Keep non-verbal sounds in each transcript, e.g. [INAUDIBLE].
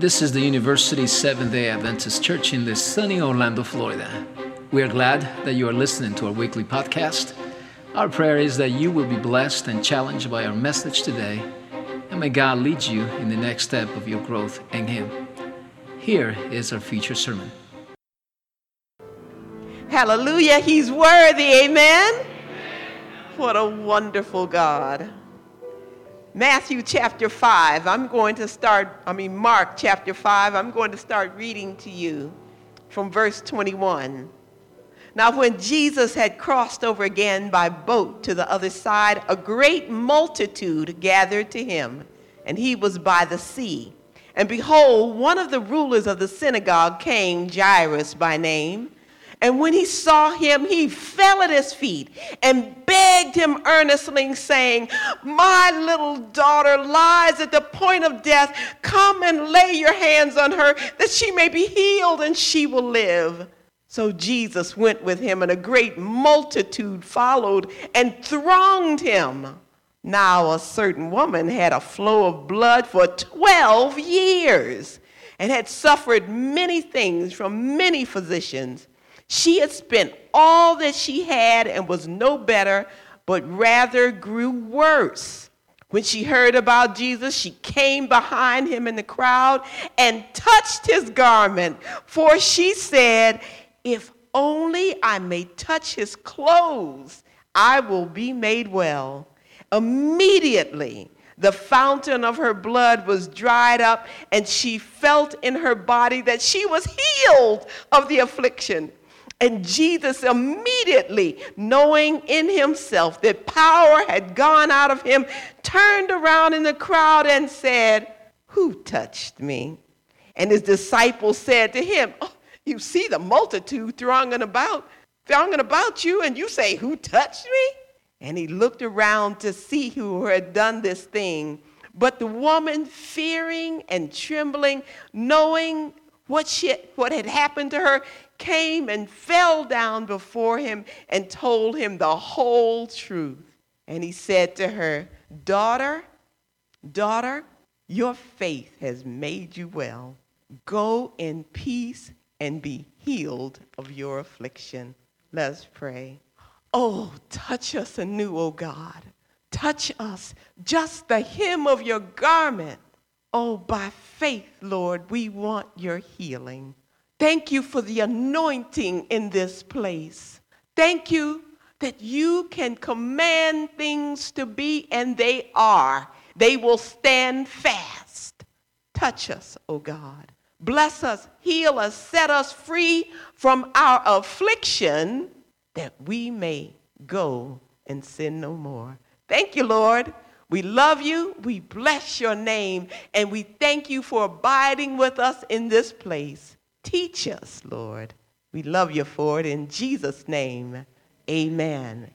This is the University Seventh day Adventist Church in the sunny Orlando, Florida. We are glad that you are listening to our weekly podcast. Our prayer is that you will be blessed and challenged by our message today, and may God lead you in the next step of your growth in Him. Here is our feature sermon. Hallelujah, He's worthy, amen? What a wonderful God. Matthew chapter 5, I'm going to start, I mean, Mark chapter 5, I'm going to start reading to you from verse 21. Now, when Jesus had crossed over again by boat to the other side, a great multitude gathered to him, and he was by the sea. And behold, one of the rulers of the synagogue came, Jairus by name. And when he saw him, he fell at his feet and begged him earnestly, saying, My little daughter lies at the point of death. Come and lay your hands on her, that she may be healed and she will live. So Jesus went with him, and a great multitude followed and thronged him. Now, a certain woman had a flow of blood for 12 years and had suffered many things from many physicians. She had spent all that she had and was no better, but rather grew worse. When she heard about Jesus, she came behind him in the crowd and touched his garment, for she said, if only I may touch his clothes, I will be made well. Immediately, the fountain of her blood was dried up, and she felt in her body that she was healed of the affliction. And Jesus, immediately knowing in himself that power had gone out of him, turned around in the crowd and said, Who touched me? And his disciples said to him, oh, you see the multitude thronging about, thronging about you, and you say, Who touched me? And he looked around to see who had done this thing. But the woman, fearing and trembling, knowing what, she, what had happened to her, came and fell down before him and told him the whole truth. And he said to her, Daughter, daughter, your faith has made you well. Go in peace and be healed of your affliction. Let's pray. Oh, touch us anew, O oh God. Touch us, just the hem of your garment. Oh, by faith, Lord, we want your healing. Thank you for the anointing in this place. Thank you that you can command things to be, and they are. They will stand fast. Touch us, O oh God. Bless us, heal us, set us free from our affliction that we may go and sin no more. Thank you, Lord. We love you, we bless your name, and we thank you for abiding with us in this place. Teach us, Lord. We love you for it in Jesus' name. Amen.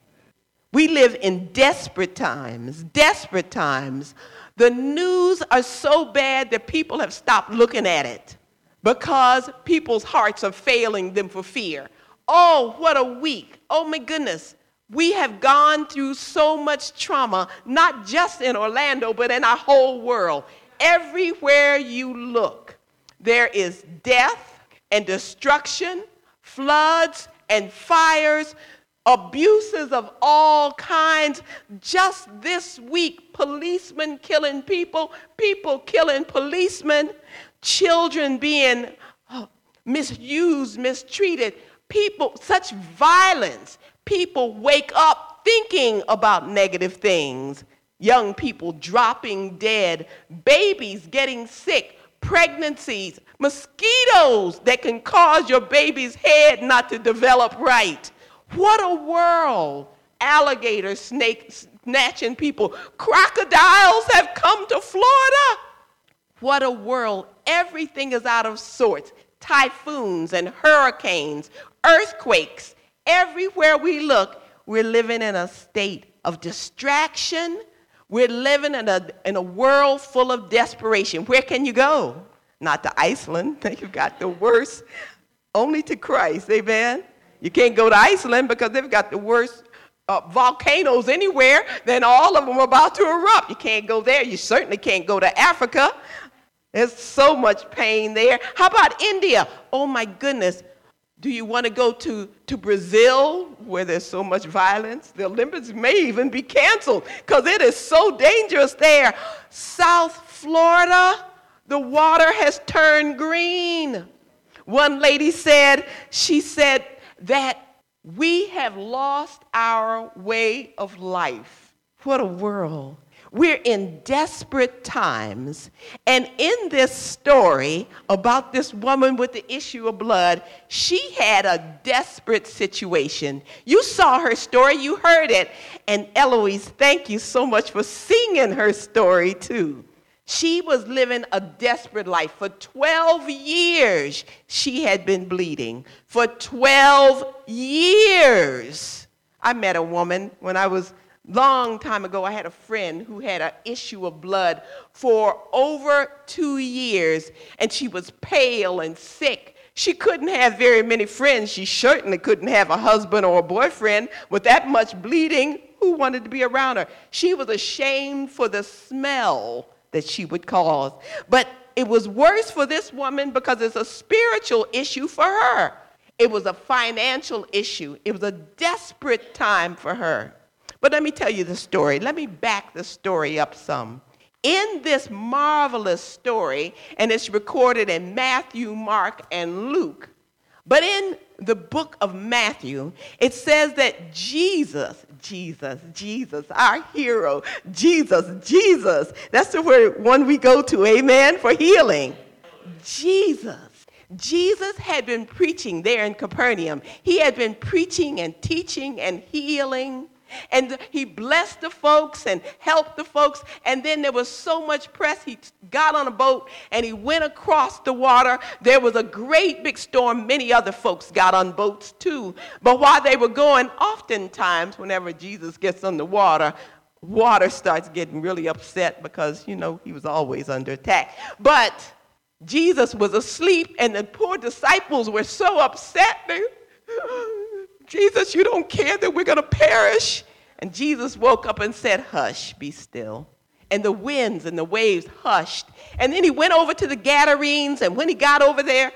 We live in desperate times, desperate times. The news are so bad that people have stopped looking at it because people's hearts are failing them for fear. Oh, what a week. Oh, my goodness. We have gone through so much trauma, not just in Orlando, but in our whole world. Everywhere you look, there is death and destruction, floods and fires, abuses of all kinds. Just this week, policemen killing people, people killing policemen, children being uh, misused, mistreated, people, such violence. People wake up thinking about negative things. Young people dropping dead, babies getting sick, pregnancies, mosquitoes that can cause your baby's head not to develop right. What a world! Alligators, snakes, snatching people. Crocodiles have come to Florida. What a world. Everything is out of sorts. Typhoons and hurricanes, earthquakes. Everywhere we look, we're living in a state of distraction. We're living in a, in a world full of desperation. Where can you go? Not to Iceland. [LAUGHS] You've got the worst. Only to Christ. Amen. You can't go to Iceland because they've got the worst uh, volcanoes anywhere, then all of them are about to erupt. You can't go there. You certainly can't go to Africa. There's so much pain there. How about India? Oh my goodness. Do you want to go to, to Brazil where there's so much violence? The Olympics may even be canceled because it is so dangerous there. South Florida, the water has turned green. One lady said, she said that we have lost our way of life. What a world. We're in desperate times. And in this story about this woman with the issue of blood, she had a desperate situation. You saw her story, you heard it. And Eloise, thank you so much for singing her story too. She was living a desperate life. For 12 years, she had been bleeding. For 12 years. I met a woman when I was long time ago, I had a friend who had an issue of blood for over two years, and she was pale and sick. She couldn't have very many friends. She certainly couldn't have a husband or a boyfriend with that much bleeding. Who wanted to be around her? She was ashamed for the smell that she would cause. But it was worse for this woman because it's a spiritual issue for her. It was a financial issue. It was a desperate time for her. But let me tell you the story. Let me back the story up some. In this marvelous story, and it's recorded in Matthew, Mark, and Luke, but in the book of Matthew, it says that Jesus, Jesus, Jesus, our hero, Jesus, Jesus, that's the word, one we go to, amen, for healing. Jesus. Jesus had been preaching there in Capernaum. He had been preaching and teaching and healing and he blessed the folks and helped the folks. And then there was so much press, he got on a boat and he went across the water. There was a great big storm. Many other folks got on boats too. But while they were going, oftentimes, whenever Jesus gets on the water, water starts getting really upset because, you know, he was always under attack. But Jesus was asleep, and the poor disciples were so upset. They, Jesus, you don't care that we're going to perish. And Jesus woke up and said, Hush, be still. And the winds and the waves hushed. And then he went over to the Gadarenes. And when he got over there,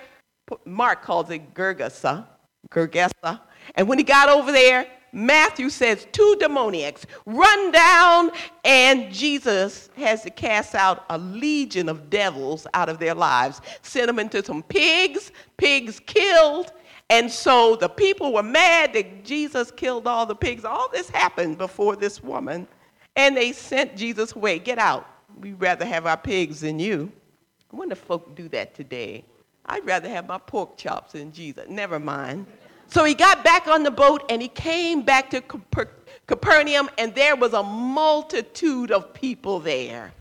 Mark calls it Gergesa, Gergesa. And when he got over there, Matthew says two demoniacs run down, and Jesus has to cast out a legion of devils out of their lives, send them into some pigs, pigs killed, and so the people were mad that Jesus killed all the pigs. All this happened before this woman. And they sent Jesus away. Get out. We'd rather have our pigs than you. I wonder if folk do that today. I'd rather have my pork chops than Jesus. Never mind. So he got back on the boat and he came back to Capernaum, and there was a multitude of people there.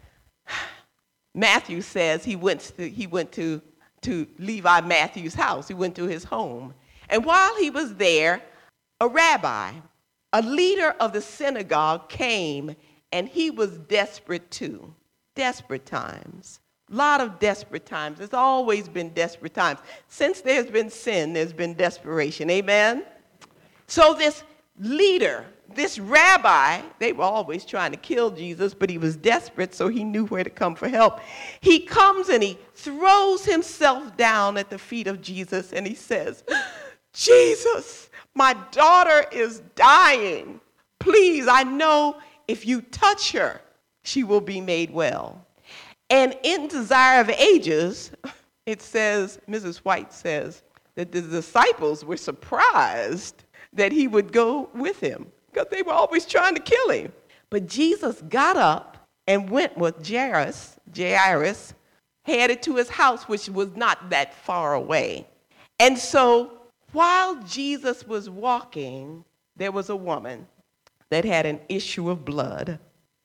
[SIGHS] Matthew says he went to, he went to, to Levi Matthew's house. He went to his home. And while he was there, a rabbi, a leader of the synagogue, came and he was desperate too. Desperate times. A lot of desperate times. There's always been desperate times. Since there's been sin, there's been desperation. Amen? So, this leader, this rabbi, they were always trying to kill Jesus, but he was desperate, so he knew where to come for help. He comes and he throws himself down at the feet of Jesus and he says, Jesus, my daughter is dying. Please, I know if you touch her, she will be made well. And in Desire of Ages, it says, Mrs. White says, that the disciples were surprised that he would go with him because they were always trying to kill him. But Jesus got up and went with Jairus, Jairus, headed to his house, which was not that far away. And so while Jesus was walking, there was a woman that had an issue of blood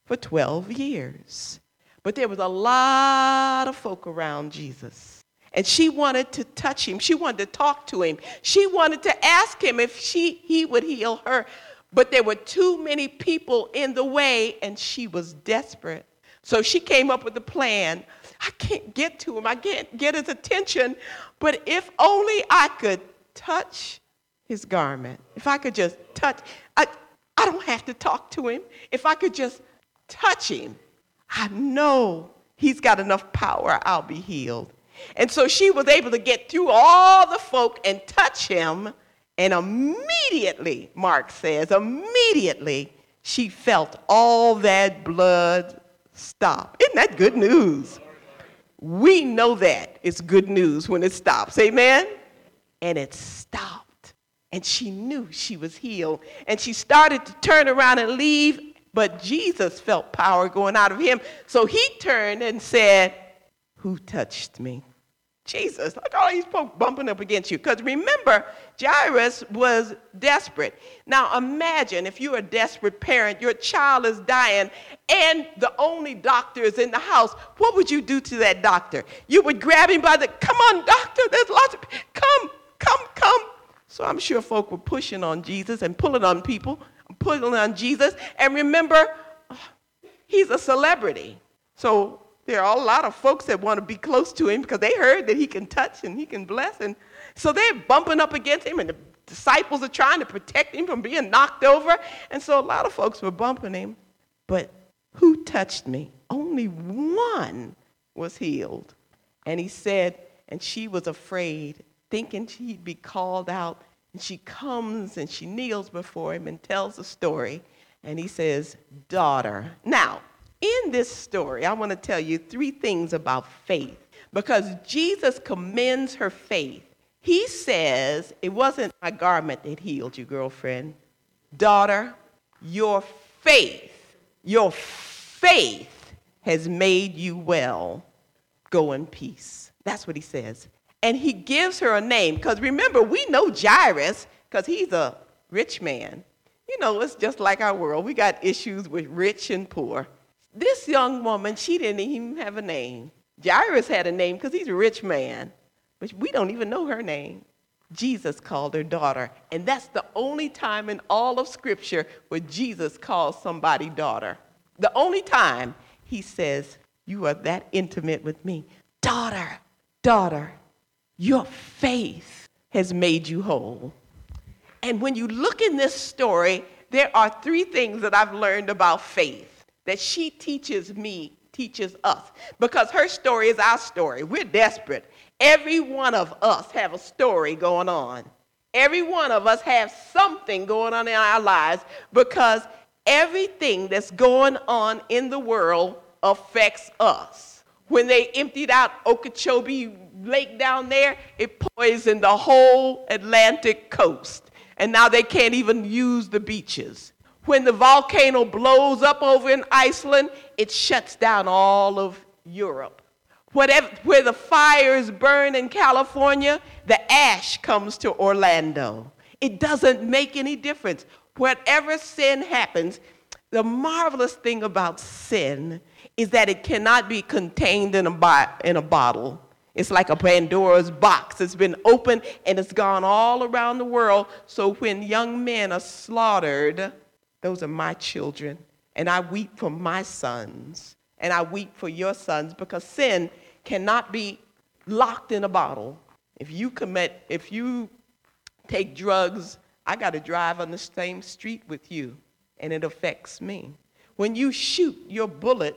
for 12 years. But there was a lot of folk around Jesus. And she wanted to touch him. She wanted to talk to him. She wanted to ask him if she, he would heal her. But there were too many people in the way, and she was desperate. So she came up with a plan. I can't get to him. I can't get his attention. But if only I could touch his garment, if I could just touch, I, I don't have to talk to him. If I could just touch him, I know He's got enough power, I'll be healed. And so she was able to get through all the folk and touch him. And immediately, Mark says, immediately, she felt all that blood stop. Isn't that good news? We know that it's good news when it stops. Amen? And it stopped. And she knew she was healed. And she started to turn around and leave, but Jesus felt power going out of him. So he turned and said, Who touched me? Jesus, look all these folks bumping up against you. Because remember, Jairus was desperate. Now imagine if you're a desperate parent, your child is dying, and the only doctor is in the house. What would you do to that doctor? You would grab him by the, come on, doctor, there's lots of, come, come, come. So I'm sure folk were pushing on Jesus and pulling on people, pulling on Jesus. And remember, he's a celebrity. So there are a lot of folks that want to be close to him because they heard that he can touch and he can bless. And so they're bumping up against him, and the disciples are trying to protect him from being knocked over. And so a lot of folks were bumping him. But who touched me? Only one was healed. And he said, and she was afraid, thinking she'd be called out. And she comes and she kneels before him and tells the story. And he says, Daughter. Now, in this story, I want to tell you three things about faith because Jesus commends her faith. He says, It wasn't my garment that healed you, girlfriend. Daughter, your faith, your faith has made you well. Go in peace. That's what he says. And he gives her a name because remember, we know Jairus because he's a rich man. You know, it's just like our world. We got issues with rich and poor. This young woman, she didn't even have a name. Jairus had a name because he's a rich man, but we don't even know her name. Jesus called her daughter, and that's the only time in all of Scripture where Jesus calls somebody daughter. The only time he says, You are that intimate with me. Daughter, daughter, your faith has made you whole. And when you look in this story, there are three things that I've learned about faith that she teaches me, teaches us. Because her story is our story. We're desperate. Every one of us have a story going on. Every one of us have something going on in our lives because everything that's going on in the world affects us. When they emptied out Okeechobee Lake down there, it poisoned the whole Atlantic coast. And now they can't even use the beaches. When the volcano blows up over in Iceland, it shuts down all of Europe. Whatever, where the fires burn in California, the ash comes to Orlando. It doesn't make any difference. Whatever sin happens, the marvelous thing about sin is that it cannot be contained in a, bo- in a bottle. It's like a Pandora's box. It's been opened and it's gone all around the world. So when young men are slaughtered, those are my children. And I weep for my sons. And I weep for your sons because sin cannot be locked in a bottle. If you commit, if you take drugs, I got to drive on the same street with you, and it affects me. When you shoot, your bullet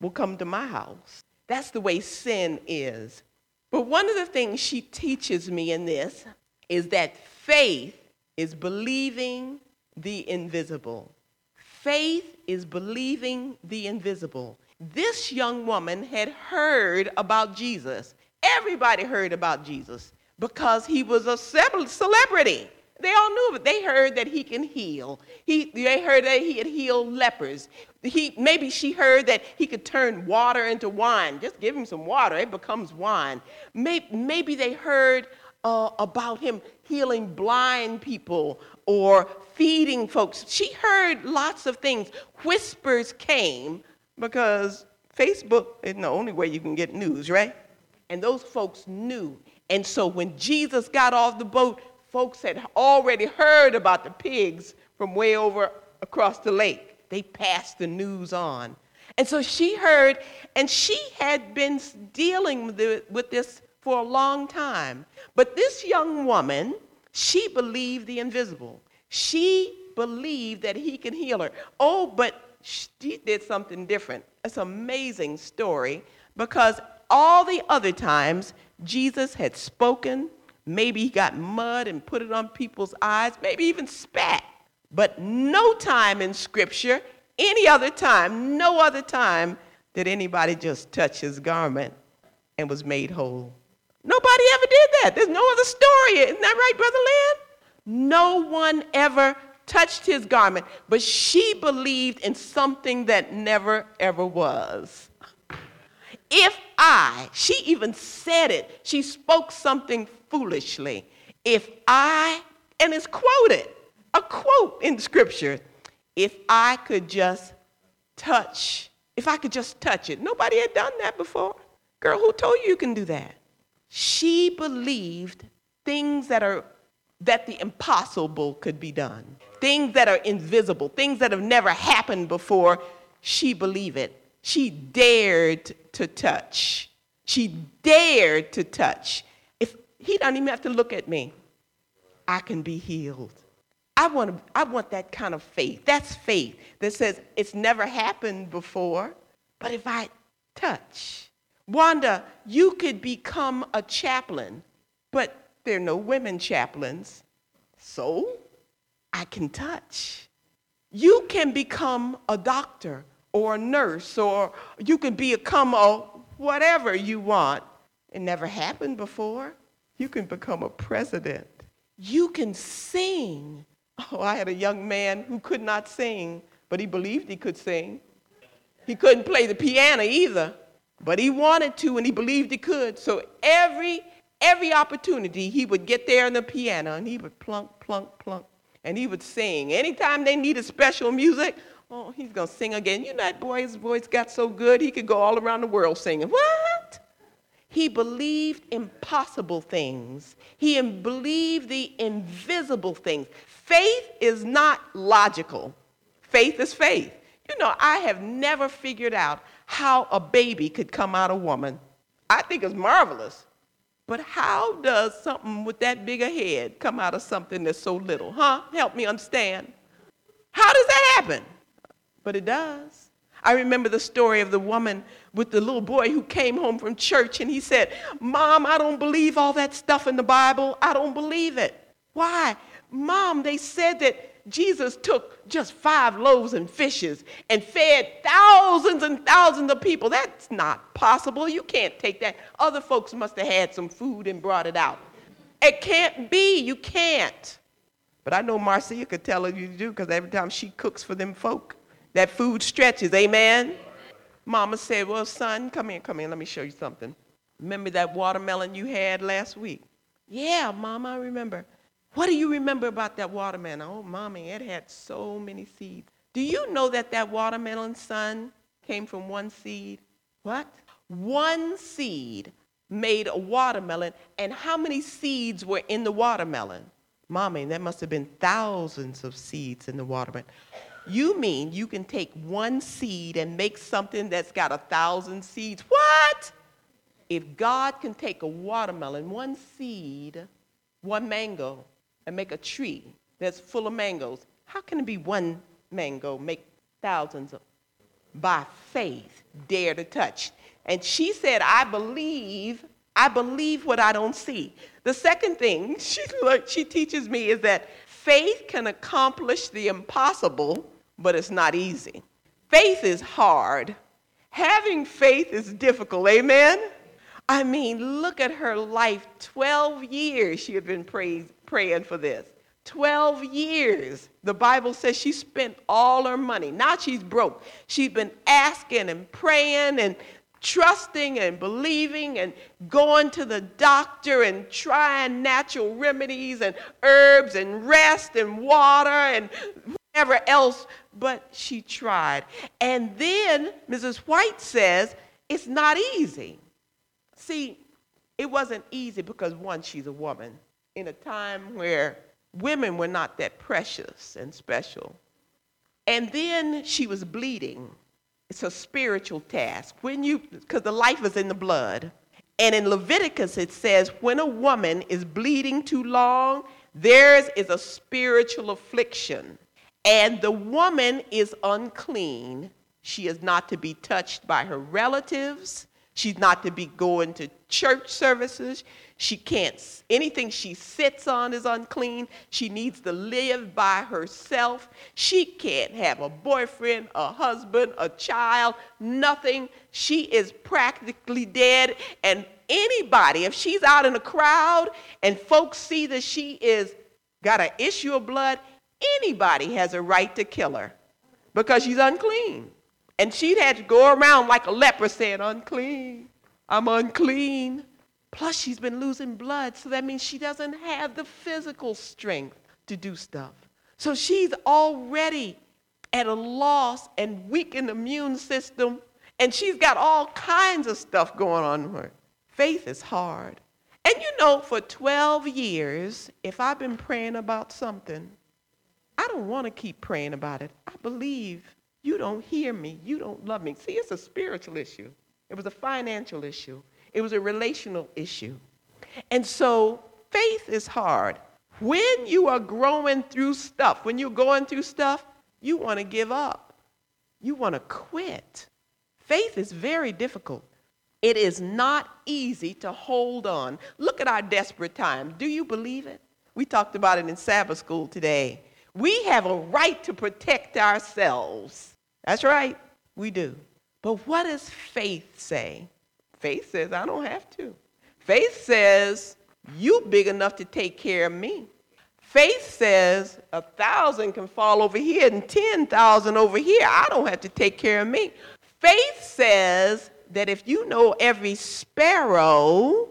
will come to my house. That's the way sin is. But one of the things she teaches me in this is that faith is believing the invisible. Faith is believing the invisible. This young woman had heard about Jesus. Everybody heard about Jesus because he was a celebrity. They all knew of it. They heard that he can heal. He, they heard that he had healed lepers. He, maybe she heard that he could turn water into wine. Just give him some water, it becomes wine. Maybe, maybe they heard uh, about him healing blind people or feeding folks. She heard lots of things. Whispers came because Facebook isn't the only way you can get news, right? And those folks knew. And so when Jesus got off the boat, folks had already heard about the pigs from way over across the lake. They passed the news on. And so she heard, and she had been dealing with this for a long time. But this young woman, she believed the invisible. She believed that he can heal her. Oh, but she did something different. It's an amazing story Because all the other times, Jesus had spoken. Maybe he got mud and put it on people's eyes, maybe even spat. But no time in Scripture, any other time, no other time, did anybody just touch his garment and was made whole. Nobody ever did that. There's no other story. Isn't that right, Brother Lynn? No one ever touched his garment, but she believed in something that never, ever was. If I, she even said it, she spoke something foolishly. If I, and it's quoted, a quote in scripture, if I could just touch, if I could just touch it. Nobody had done that before. Girl, who told you you can do that? She believed things that are that the impossible could be done. Things that are invisible, things that have never happened before, she believed it. She dared to touch. She dared to touch. If he doesn't even have to look at me, I can be healed. I want, I want that kind of faith. That's faith that says it's never happened before, but if I touch, Wanda, you could become a chaplain, but there are no women chaplains. So I can touch. You can become a doctor or a nurse, or you can become a whatever you want. It never happened before. You can become a president. You can sing. Oh, I had a young man who could not sing, but he believed he could sing. He couldn't play the piano either. But he wanted to and he believed he could. So every every opportunity he would get there on the piano and he would plunk, plunk, plunk, and he would sing. Anytime they needed special music, oh, he's gonna sing again. You know that boy's voice got so good he could go all around the world singing. What? He believed impossible things. He believed the invisible things. Faith is not logical. Faith is faith. You know, I have never figured out how a baby could come out of woman. I think it's marvelous. But how does something with that big a head come out of something that's so little? Huh? Help me understand. How does that happen? But it does. I remember the story of the woman with the little boy who came home from church and he said, Mom, I don't believe all that stuff in the Bible. I don't believe it. Why? Mom, they said that Jesus took just five loaves and fishes and fed thousands and thousands of people. That's not possible. You can't take that. Other folks must have had some food and brought it out. It can't be. You can't. But I know Marcia could tell you do because every time she cooks for them folk, that food stretches. Amen? Mama said, Well, son, come here, come here. Let me show you something. Remember that watermelon you had last week? Yeah, Mama, I remember. What do you remember about that watermelon? Oh, mommy, it had so many seeds. Do you know that that watermelon son came from one seed? What? One seed made a watermelon, and how many seeds were in the watermelon? Mommy, there must have been thousands of seeds in the watermelon. You mean you can take one seed and make something that's got a thousand seeds? What? If God can take a watermelon, one seed, one mango, and make a tree that's full of mangoes, how can it be one mango make thousands of? By faith, dare to touch. And she said, I believe, I believe what I don't see. The second thing [LAUGHS] she, she teaches me is that faith can accomplish the impossible, but it's not easy. Faith is hard. Having faith is difficult, amen? I mean, look at her life. 12 years she had been praised, praying for this. 12 years. The Bible says she spent all her money. Now she's broke. She's been asking and praying and trusting and believing and going to the doctor and trying natural remedies and herbs and rest and water and whatever else. But she tried. And then Mrs. White says it's not easy. See, it wasn't easy because, one, she's a woman in a time where women were not that precious and special. And then she was bleeding. It's a spiritual task. When you, because the life is in the blood. And in Leviticus, it says, when a woman is bleeding too long, theirs is a spiritual affliction. And the woman is unclean. She is not to be touched by her relatives. She's not to be going to church services. She can't, anything she sits on is unclean. She needs to live by herself. She can't have a boyfriend, a husband, a child, nothing. She is practically dead. And anybody, if she's out in a crowd and folks see that she is got an issue of blood, anybody has a right to kill her because she's unclean. And she'd had to go around like a leper saying, unclean, I'm unclean. Plus, she's been losing blood, so that means she doesn't have the physical strength to do stuff. So she's already at a loss and weakened immune system, and she's got all kinds of stuff going on her. Faith is hard. And you know, for 12 years, if I've been praying about something, I don't want to keep praying about it. I believe you don't hear me. You don't love me. See, it's a spiritual issue. It was a financial issue. It was a relational issue. And so faith is hard. When you are growing through stuff, when you're going through stuff, you want to give up. You want to quit. Faith is very difficult. It is not easy to hold on. Look at our desperate times. Do you believe it? We talked about it in Sabbath school today. We have a right to protect ourselves. That's right, we do. But what does faith say? Faith says, I don't have to. Faith says, you big enough to take care of me. Faith says a thousand can fall over here and 10,000 over here. I don't have to take care of me. Faith says that if you know every sparrow,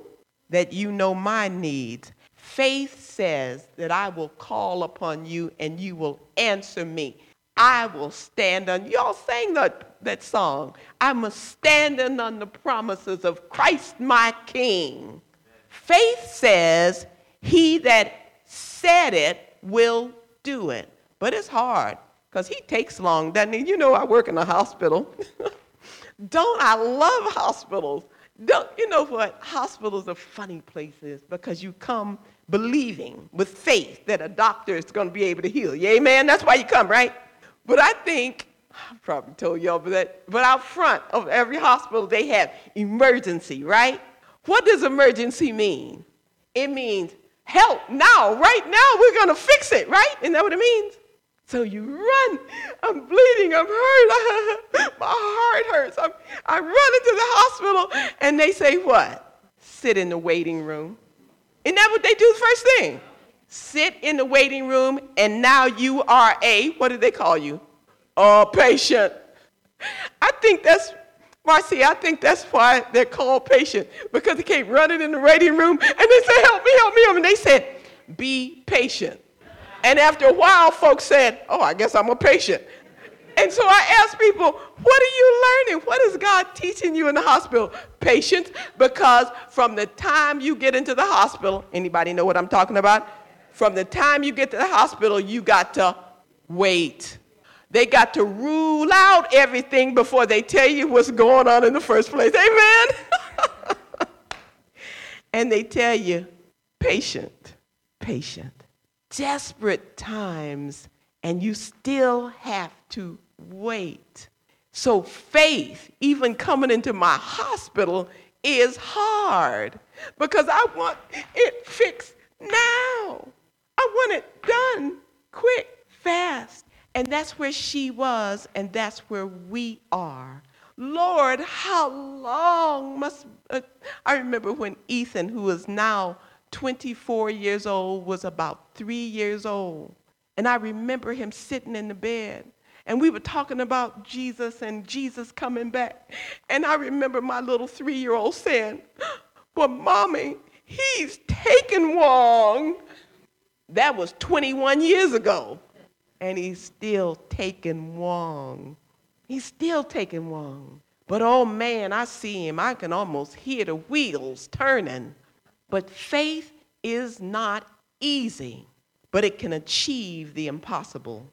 that you know my needs. Faith says that I will call upon you and you will answer me. I will stand on. Y'all sang that, that song. I'm a standing on the promises of Christ my King. Faith says, He that said it will do it. But it's hard because he takes long, doesn't he? You know, I work in a hospital. [LAUGHS] Don't I love hospitals? Don't, you know what? Hospitals are funny places because you come believing with faith that a doctor is going to be able to heal you. Amen? That's why you come, right? But I think, I [LAUGHS] probably told y'all but that, but out front of every hospital, they have emergency, right? What does emergency mean? It means help now, right now, we're to fix it, right? Isn't that what it means? So you run. I'm bleeding. I'm hurt. [LAUGHS] My heart hurts. I'm, I run into the hospital, and they say, What? Sit in the waiting room. Isn't that what they do the first thing? sit in the waiting room, and now you are a, what do they call you? A patient. I think that's, Marcy, I think that's why they're called patient, because they came running in the waiting room, and they said, help me, help me, help me. And they said, be patient. And after a while, folks said, oh, I guess I'm a patient. And so I asked people, what are you learning? What is God teaching you in the hospital? Patience, because from the time you get into the hospital, anybody know what I'm talking about? From the time you get to the hospital, you got to wait. They got to rule out everything before they tell you what's going on in the first place. Amen. [LAUGHS] and they tell you, patient, patient. Desperate times, and you still have to wait. So, faith, even coming into my hospital, is hard because I want it fixed now. I want it done quick, fast. And that's where she was, and that's where we are. Lord, how long must. Uh, I remember when Ethan, who is now 24 years old, was about three years old. And I remember him sitting in the bed. And we were talking about Jesus and Jesus coming back. And I remember my little three year old saying, But mommy, he's taken Wong. That was 21 years ago. And he's still taking Wong. He's still taking Wong. But oh man, I see him. I can almost hear the wheels turning. But faith is not easy, but it can achieve the impossible.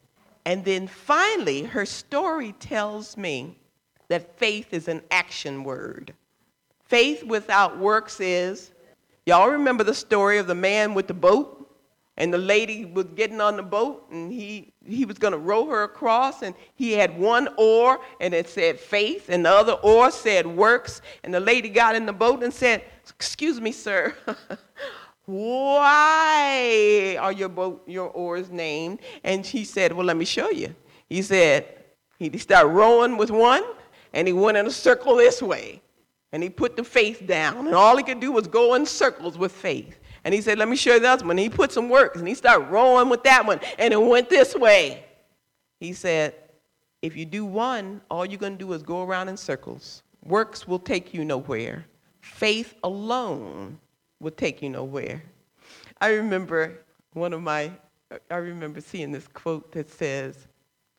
And then finally, her story tells me that faith is an action word. Faith without works is, y'all remember the story of the man with the boat? And the lady was getting on the boat and he he was going to row her across and he had one oar and it said faith and the other oar said works. And the lady got in the boat and said excuse me sir [LAUGHS] why are your boat your oars named? And he said well let me show you. He said he started rowing with one and he went in a circle this way and he put the faith down and all he could do was go in circles with faith and he said, Let me show you other one. And he put some work and he started rowing with that one. And it went this way. He said, If you do one, all you're going to do is go around in circles. Works will take you nowhere. Faith alone will take you nowhere. I remember one of my, I remember seeing this quote that says,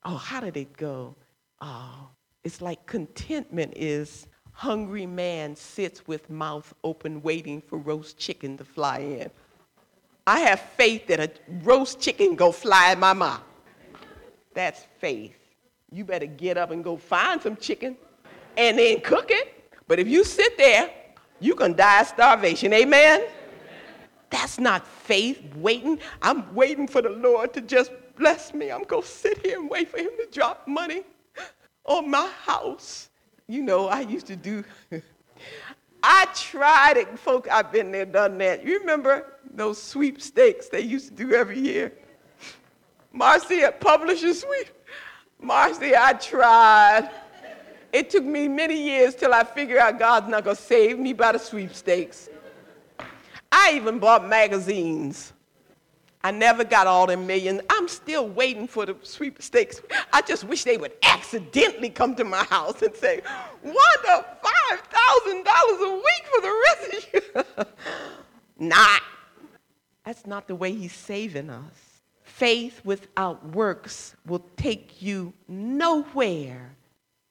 Oh, how did it go? Oh, it's like contentment is hungry man sits with mouth open waiting for roast chicken to fly in. I have faith that a roast chicken go fly in my mouth. That's faith. You better get up and go find some chicken and then cook it. But if you sit there, you can die of starvation. Amen? That's not faith waiting. I'm waiting for the Lord to just bless me. I'm going to sit here and wait for him to drop money on my house you know, I used to do, [LAUGHS] I tried it, folks, I've been there, done that. You remember those sweepstakes they used to do every year? Marcia Publisher Sweep. Marcia, I tried. It took me many years till I figured out God's not going to save me by the sweepstakes. I even bought magazines. I never got all them millions. I'm still waiting for the sweepstakes. I just wish they would accidentally come to my house and say, Wanda, $5,000 a week for the rest of you. [LAUGHS] not. That's not the way he's saving us. Faith without works will take you nowhere.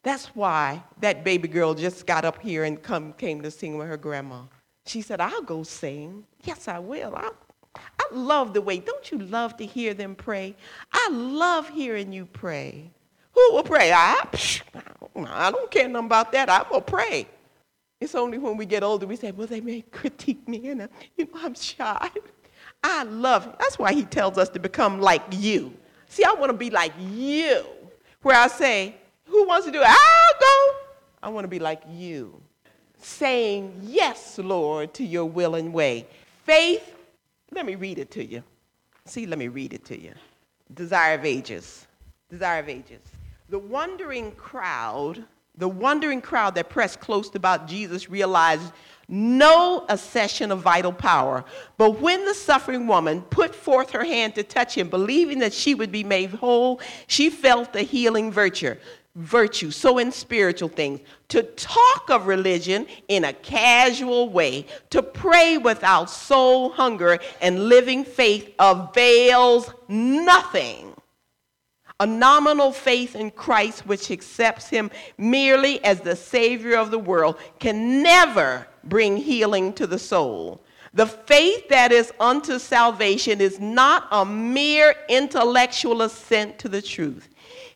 That's why that baby girl just got up here and come, came to sing with her grandma. She said, I'll go sing. Yes, I will. I'll I love the way, don't you love to hear them pray? I love hearing you pray. Who will pray? I, I don't care nothing about that. I will pray. It's only when we get older we say, well, they may critique me and, uh, you know, I'm shy. I love. That's why he tells us to become like you. See, I want to be like you, where I say, who wants to do it? I'll go. I want to be like you, saying, yes, Lord, to your will and way. Faith let me read it to you. See, let me read it to you. Desire of Ages. Desire of Ages. The wondering crowd, the wondering crowd that pressed close about Jesus realized no accession of vital power. But when the suffering woman put forth her hand to touch him, believing that she would be made whole, she felt the healing virtue virtue, so in spiritual things, to talk of religion in a casual way, to pray without soul hunger and living faith avails nothing. A nominal faith in Christ, which accepts him merely as the Savior of the world, can never bring healing to the soul. The faith that is unto salvation is not a mere intellectual assent to the truth.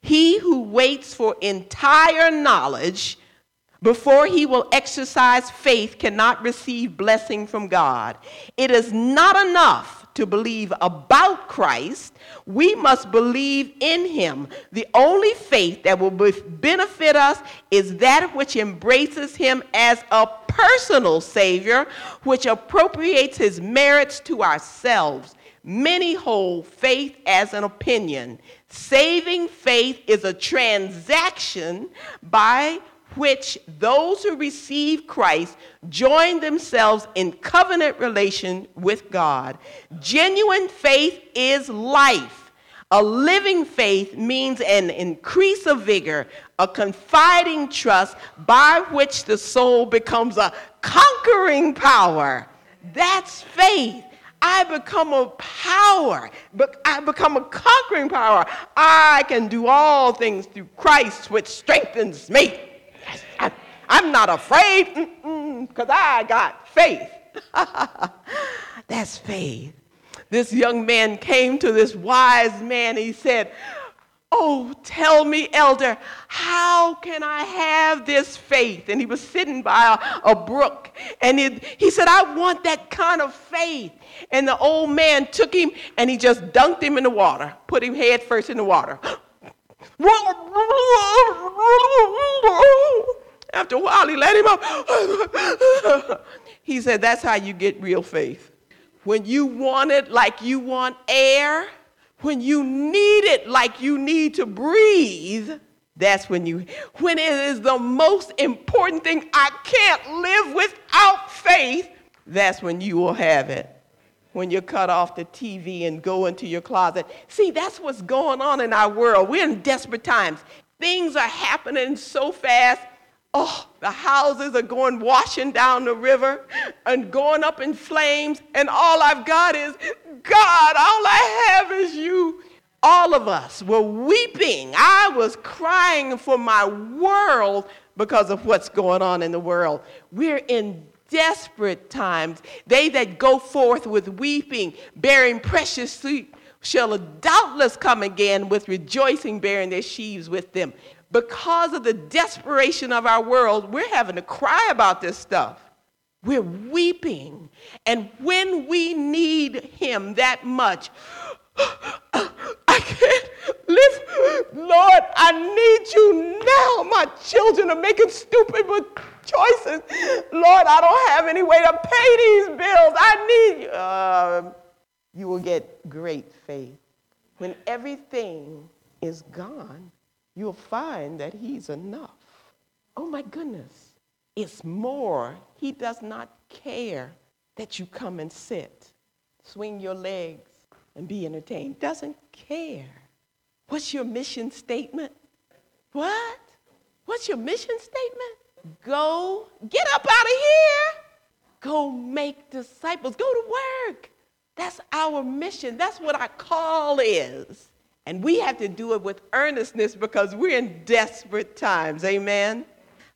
He who waits for entire knowledge before he will exercise faith cannot receive blessing from God. It is not enough to believe about Christ, we must believe in him. The only faith that will benefit us is that which embraces him as a personal Savior, which appropriates his merits to ourselves. Many hold faith as an opinion. Saving faith is a transaction by which those who receive Christ join themselves in covenant relation with God. Genuine faith is life. A living faith means an increase of vigor, a confiding trust by which the soul becomes a conquering power. That's faith. I become a power, I become a conquering power. I can do all things through Christ, which strengthens me. I, am not afraid because I got faith. [LAUGHS] That's faith. This young man came to this wise man. He said, Oh, tell me, elder, how can I have this faith? And he was sitting by a, a brook, and it, he said, I want that kind of faith. And the old man took him and he just dunked him in the water, put him head first in the water. [GASPS] After a while, he let him up. he said, That's how you get real faith. When you want it like you want air, when you need it like you need to breathe, that's when you, when it is the most important thing, I can't live without faith, that's when you will have it. When you cut off the TV and go into your closet. See, that's what's going on in our world. We're in desperate times. Things are happening so fast. Oh, the houses are going washing down the river and going up in flames, and all I've got is God, all I have is you. All of us were weeping. I was crying for my world because of what's going on in the world. We're in desperate times. They that go forth with weeping, bearing precious fruit, shall doubtless come again with rejoicing, bearing their sheaves with them. Because of the desperation of our world, we're having to cry about this stuff. We're weeping. And when we need Him that much, [GASPS] I can't live. Lord, I need you now. My children are making stupid choices. Lord, I don't have any way to pay these bills. I need you. Uh, you will get great faith. When everything is gone, you'll find that He's enough. Oh my goodness. It's more. He does not care that you come and sit, swing your legs, and be entertained. Doesn't care. What's your mission statement? What? What's your mission statement? Go, get up out of here. Go make disciples. Go to work. That's our mission. That's what our call is. And we have to do it with earnestness because we're in desperate times. Amen.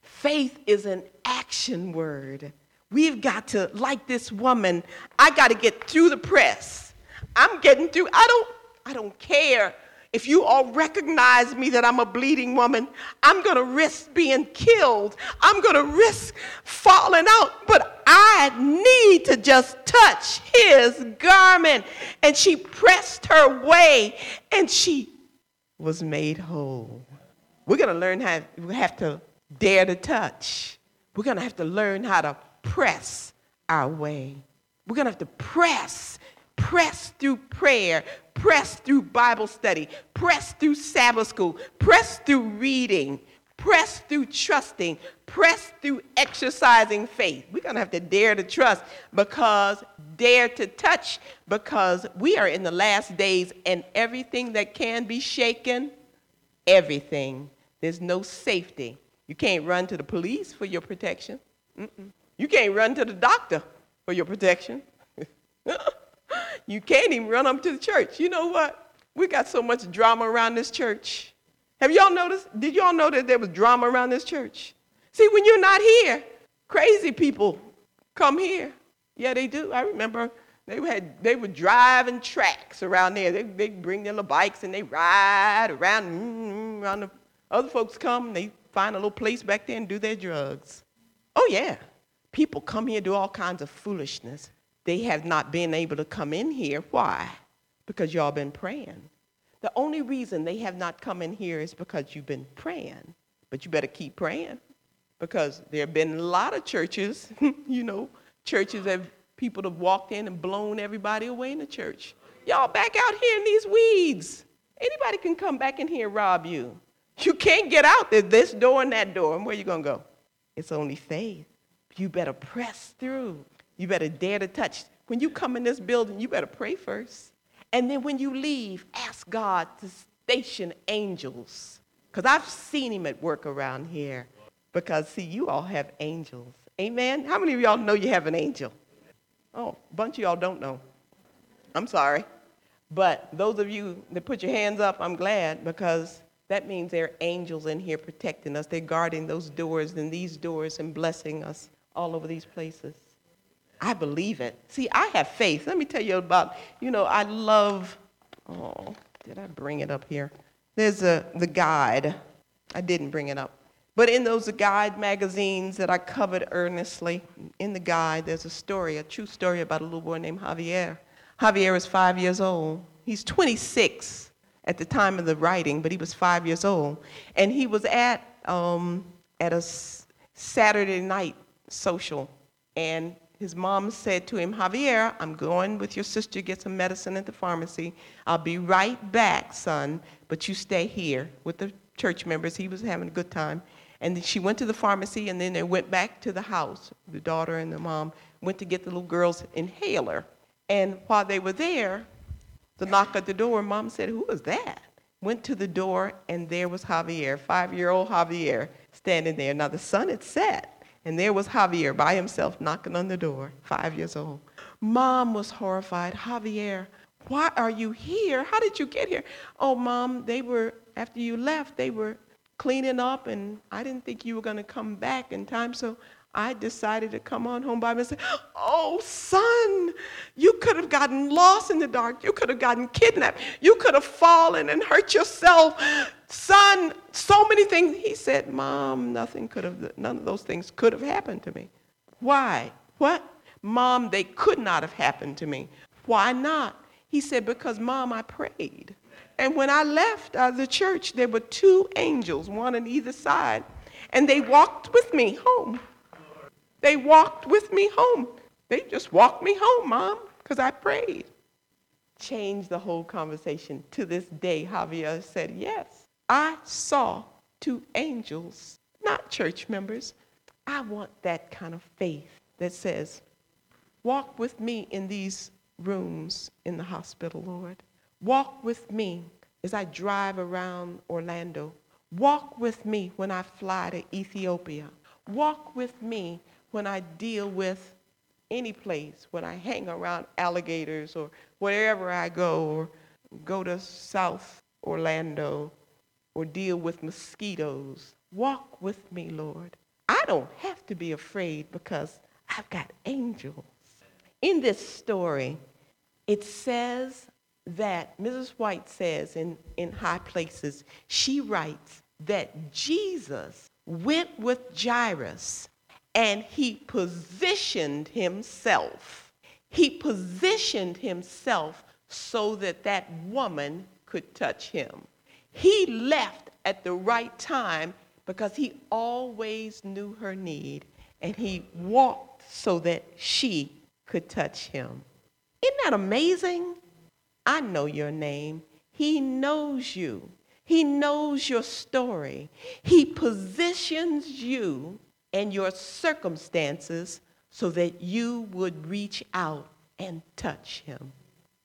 Faith is an action word. We've got to, like this woman, I got to get through the press. I'm getting through. I don't, I don't care if you all recognize me that I'm a bleeding woman, I'm going to risk being killed. I'm going to risk falling out. But I need to just touch his garment. And she pressed her way and she was made whole. We're going to learn how, we have to dare to touch. We're going to have to learn how to press our way. We're going to have to press, press through prayer, press through Bible study, press through Sabbath school, press through reading, press through trusting, press through exercising faith. We're going to have to dare to trust because dare to touch because we are in the last days and everything that can be shaken, everything, there's no safety you can't run to the police for your protection. Mm-mm. You can't run to the doctor for your protection. [LAUGHS] [LAUGHS] you can't even run up to the church. You know what? We got so much drama around this church. Have y'all noticed? Did y'all know that there was drama around this church? See, when you're not here, crazy people come here. Yeah, they do. I remember they had they were driving tracks around there. They they bring their little bikes and they ride around mm, around the other folks come, they find a little place back there and do their drugs. Oh, yeah. People come here do all kinds of foolishness. They have not been able to come in here. Why? Because y'all been praying. The only reason they have not come in here is because you've been praying. But you better keep praying because there have been a lot of churches, [LAUGHS] you know, churches that people have walked in and blown everybody away in the church. Y'all back out here in these weeds. Anybody can come back in here and rob you. You can't get out. There's this door and that door. And where you going to go? It's only faith. You better press through. You better dare to touch. When you come in this building, you better pray first. And then when you leave, ask God to station angels. Because I've seen him at work around here. Because, see, you all have angels. Amen? How many of y'all know you have an angel? Oh, a bunch of y'all don't know. I'm sorry. But those of you that put your hands up, I'm glad because that means there are angels in here protecting us. They're guarding those doors and these doors and blessing us all over these places. I believe it. See, I have faith. Let me tell you about, you know, I love, oh, did I bring it up here? There's a, the guide. I didn't bring it up. But in those guide magazines that I covered earnestly, in the guide, there's a story, a true story about a little boy named Javier. Javier is five years old. He's 26 at the time of the writing, but he was five years old. And he was at, um, at a Saturday night social, and his mom said to him, Javier, I'm going with your sister to get some medicine at the pharmacy. I'll be right back, son, but you stay here with the church members. He was having a good time. And she went to the pharmacy, and then they went back to the house. The daughter and the mom went to get the little girl's inhaler. And while they were there, the knock at the door, mom said, Who is that? Went to the door, and there was Javier, five year old Javier, standing there. Now the sun had set, and there was Javier by himself knocking on the door, five years old. Mom was horrified. Javier, why are you here? How did you get here? Oh, mom, they were, after you left, they were cleaning up, and I didn't think you were going to come back in time, so I decided to come on home by myself. Oh, son, you could have gotten lost in the dark. You could have gotten kidnapped. You could have fallen and hurt yourself. Son, so many things. He said, Mom, nothing could have, none of those things could have happened to me. Why? What? Mom, they could not have happened to me. Why not? He said, Because, Mom, I prayed. And when I left uh, the church, there were two angels, one on either side, and they walked with me home. They walked with me home. They just walked me home, Mom, because I prayed. Changed the whole conversation. To this day, Javier said, Yes, I saw two angels, not church members. I want that kind of faith that says, Walk with me in these rooms in the hospital, Lord. Walk with me as I drive around Orlando. Walk with me when I fly to Ethiopia. Walk with me when I deal with any place, when I hang around alligators or wherever I go, or go to South Orlando or deal with mosquitoes. Walk with me, Lord. I don't have to be afraid because I've got angels. In this story, it says that Mrs. White says in, in High Places, she writes that Jesus went with Jairus and he positioned himself. He positioned himself so that that woman could touch him. He left at the right time because he always knew her need and he walked so that she could touch him. Isn't that amazing? I know your name. He knows you. He knows your story. He positions you and your circumstances so that you would reach out and touch him.